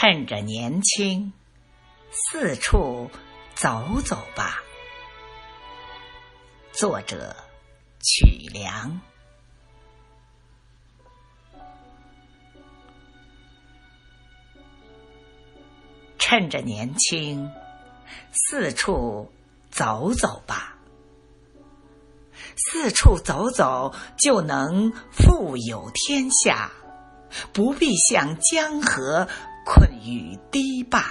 趁着年轻，四处走走吧。作者：曲梁。趁着年轻，四处走走吧。四处走走，就能富有天下，不必向江河困于堤坝。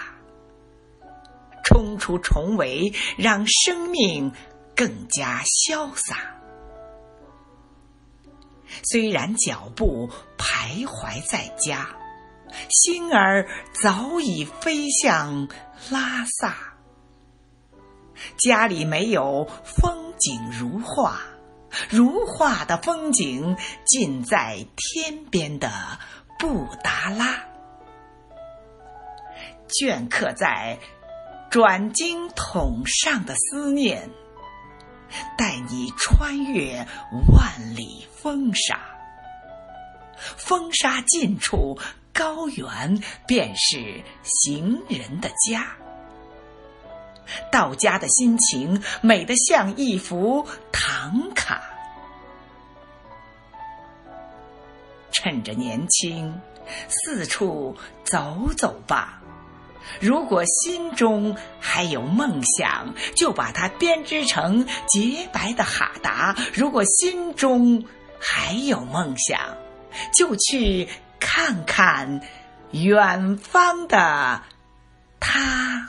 冲出重围，让生命更加潇洒。虽然脚步徘徊在家，心儿早已飞向拉萨。家里没有风景如画，如画的风景尽在天边的布达拉。镌刻在转经筒上的思念，带你穿越万里风沙。风沙尽处，高原便是行人的家。到家的心情，美得像一幅唐卡。趁着年轻，四处走走吧。如果心中还有梦想，就把它编织成洁白的哈达；如果心中还有梦想，就去看看远方的他。